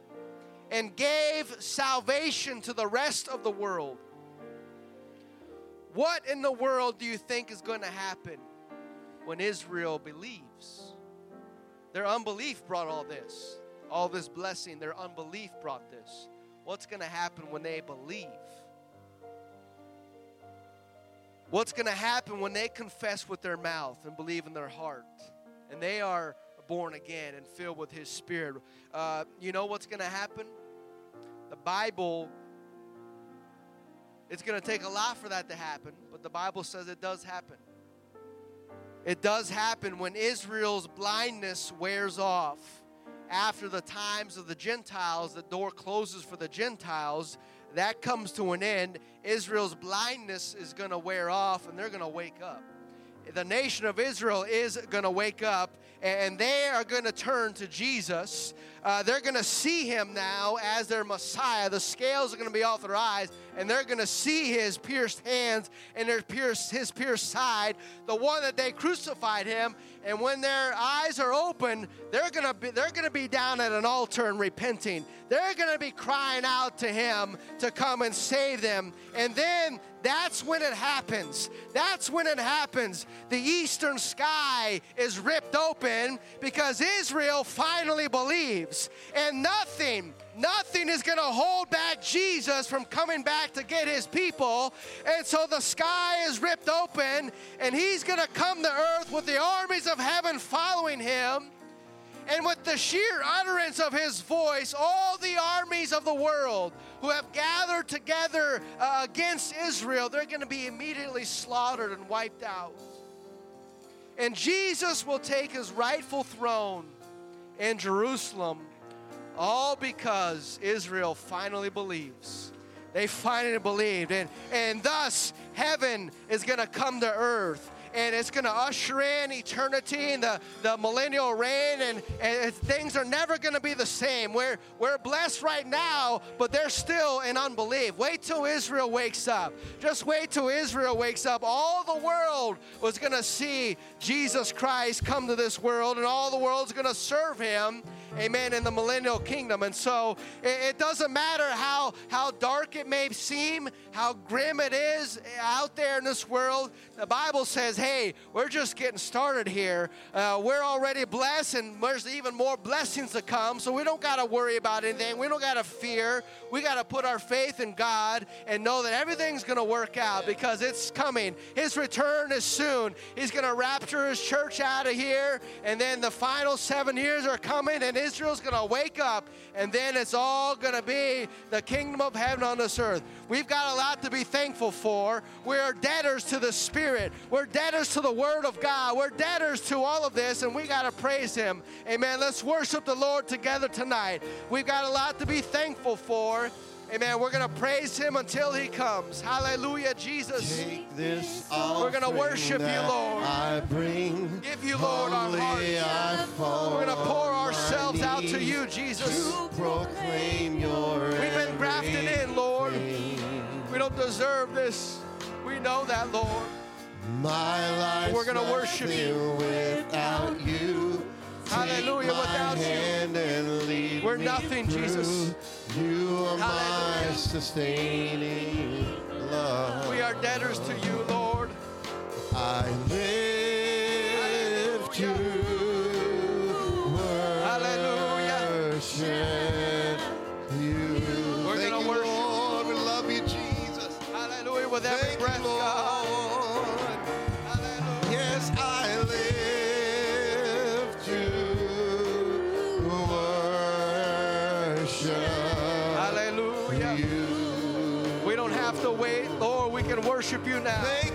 and gave salvation to the rest of the world. What in the world do you think is going to happen when Israel believes? Their unbelief brought all this, all this blessing. Their unbelief brought this. What's going to happen when they believe? What's going to happen when they confess with their mouth and believe in their heart? And they are born again and filled with His Spirit. Uh, you know what's going to happen? The Bible, it's going to take a lot for that to happen, but the Bible says it does happen. It does happen when Israel's blindness wears off. After the times of the Gentiles, the door closes for the Gentiles that comes to an end, Israel's blindness is going to wear off and they're going to wake up. The nation of Israel is going to wake up and they are going to turn to Jesus. Uh, they're going to see him now as their Messiah. The scales are going to be off their eyes, and they're going to see his pierced hands and their pierced, his pierced side, the one that they crucified him. And when their eyes are open, they're going to be they're going to be down at an altar and repenting. They're going to be crying out to him to come and save them. And then that's when it happens. That's when it happens. The eastern sky is ripped open because Israel finally believes. And nothing, nothing is going to hold back Jesus from coming back to get his people. And so the sky is ripped open and he's going to come to earth with the armies of heaven following him. And with the sheer utterance of his voice, all the armies of the world who have gathered together uh, against Israel, they're going to be immediately slaughtered and wiped out. And Jesus will take his rightful throne in Jerusalem, all because Israel finally believes. They finally believed. And, and thus, heaven is going to come to earth and it's going to usher in eternity and the, the millennial reign, and, and things are never going to be the same. We're, we're blessed right now, but they're still in unbelief. Wait till Israel wakes up. Just wait till Israel wakes up. All the world was going to see Jesus Christ come to this world, and all the world's going to serve him amen, in the millennial kingdom. And so it, it, doesn't matter how, how dark it may seem, how grim it is out there in this world. The Bible says, hey, we're just getting started here. Uh, we're already blessed, and there's even more blessings to come. So we don't got to worry about anything. We don't got to fear. We got to put our faith in God and know that everything's going to work out because it's coming. His return is soon. He's going to rapture his church out of here, and then the final seven years are coming, and Israel's going to wake up, and then it's all going to be the kingdom of heaven on this earth. We've got a lot to be thankful for. We're debtors to the Spirit, we're debtors to the Word of God, we're debtors to all of this, and we got to praise Him. Amen. Let's worship the Lord together tonight. We've got a lot to be thankful for. Amen. We're going to praise him until he comes. Hallelujah, Jesus. Take this We're going to worship you, Lord. I bring Give you, Lord, our hearts. We're going to pour ourselves out to you, Jesus. To proclaim your We've been grafted in, Lord. We don't deserve this. We know that, Lord. My life. We're going to worship you without you. Hallelujah. Without you, we're nothing, Jesus. You are Hallelujah. my sustaining love. We are debtors to you, Lord. I live worship you now.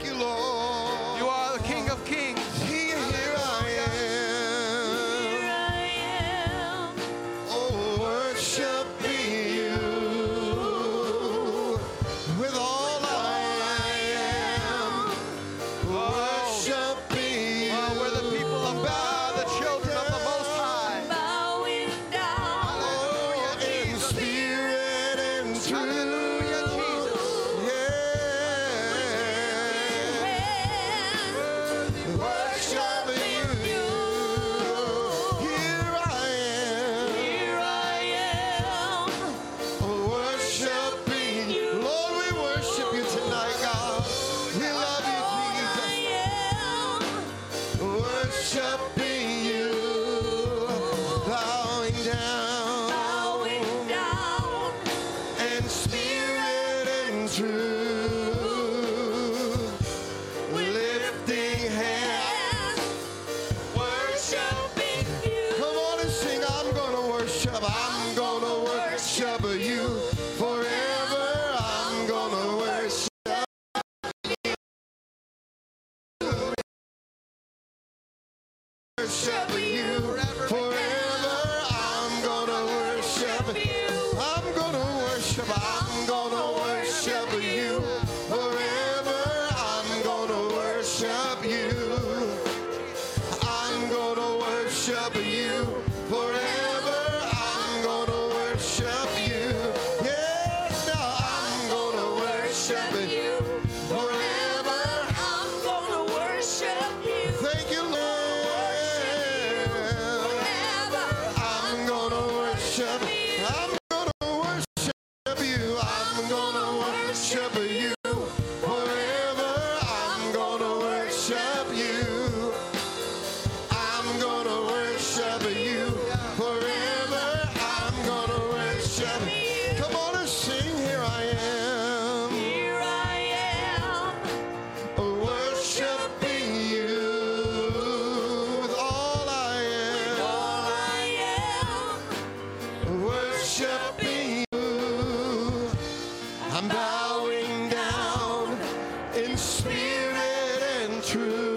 Oh,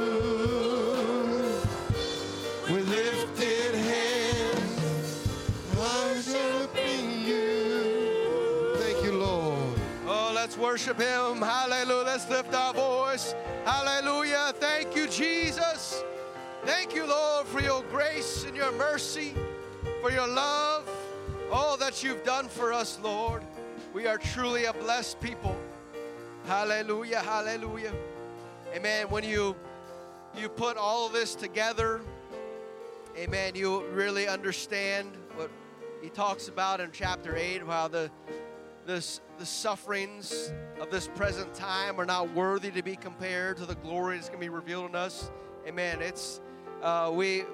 worship him. Hallelujah. Let's lift our voice. Hallelujah. Thank you, Jesus. Thank you, Lord, for your grace and your mercy, for your love, all that you've done for us, Lord. We are truly a blessed people. Hallelujah. Hallelujah. Amen. When you you put all of this together, amen, you really understand what he talks about in chapter 8, how the this, the sufferings of this present time are not worthy to be compared to the glory that's going to be revealed in us. Amen. It's uh, we eh,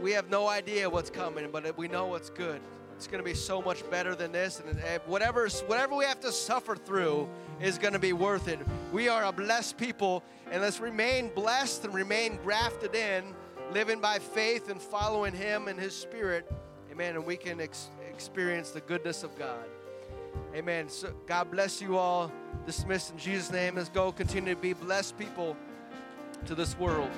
we have no idea what's coming, but we know what's good. It's going to be so much better than this, and eh, whatever whatever we have to suffer through is going to be worth it. We are a blessed people, and let's remain blessed and remain grafted in, living by faith and following Him and His Spirit. Amen. And we can ex- experience the goodness of God. Amen. So God bless you all. Dismissed in Jesus' name. Let's go continue to be blessed people to this world.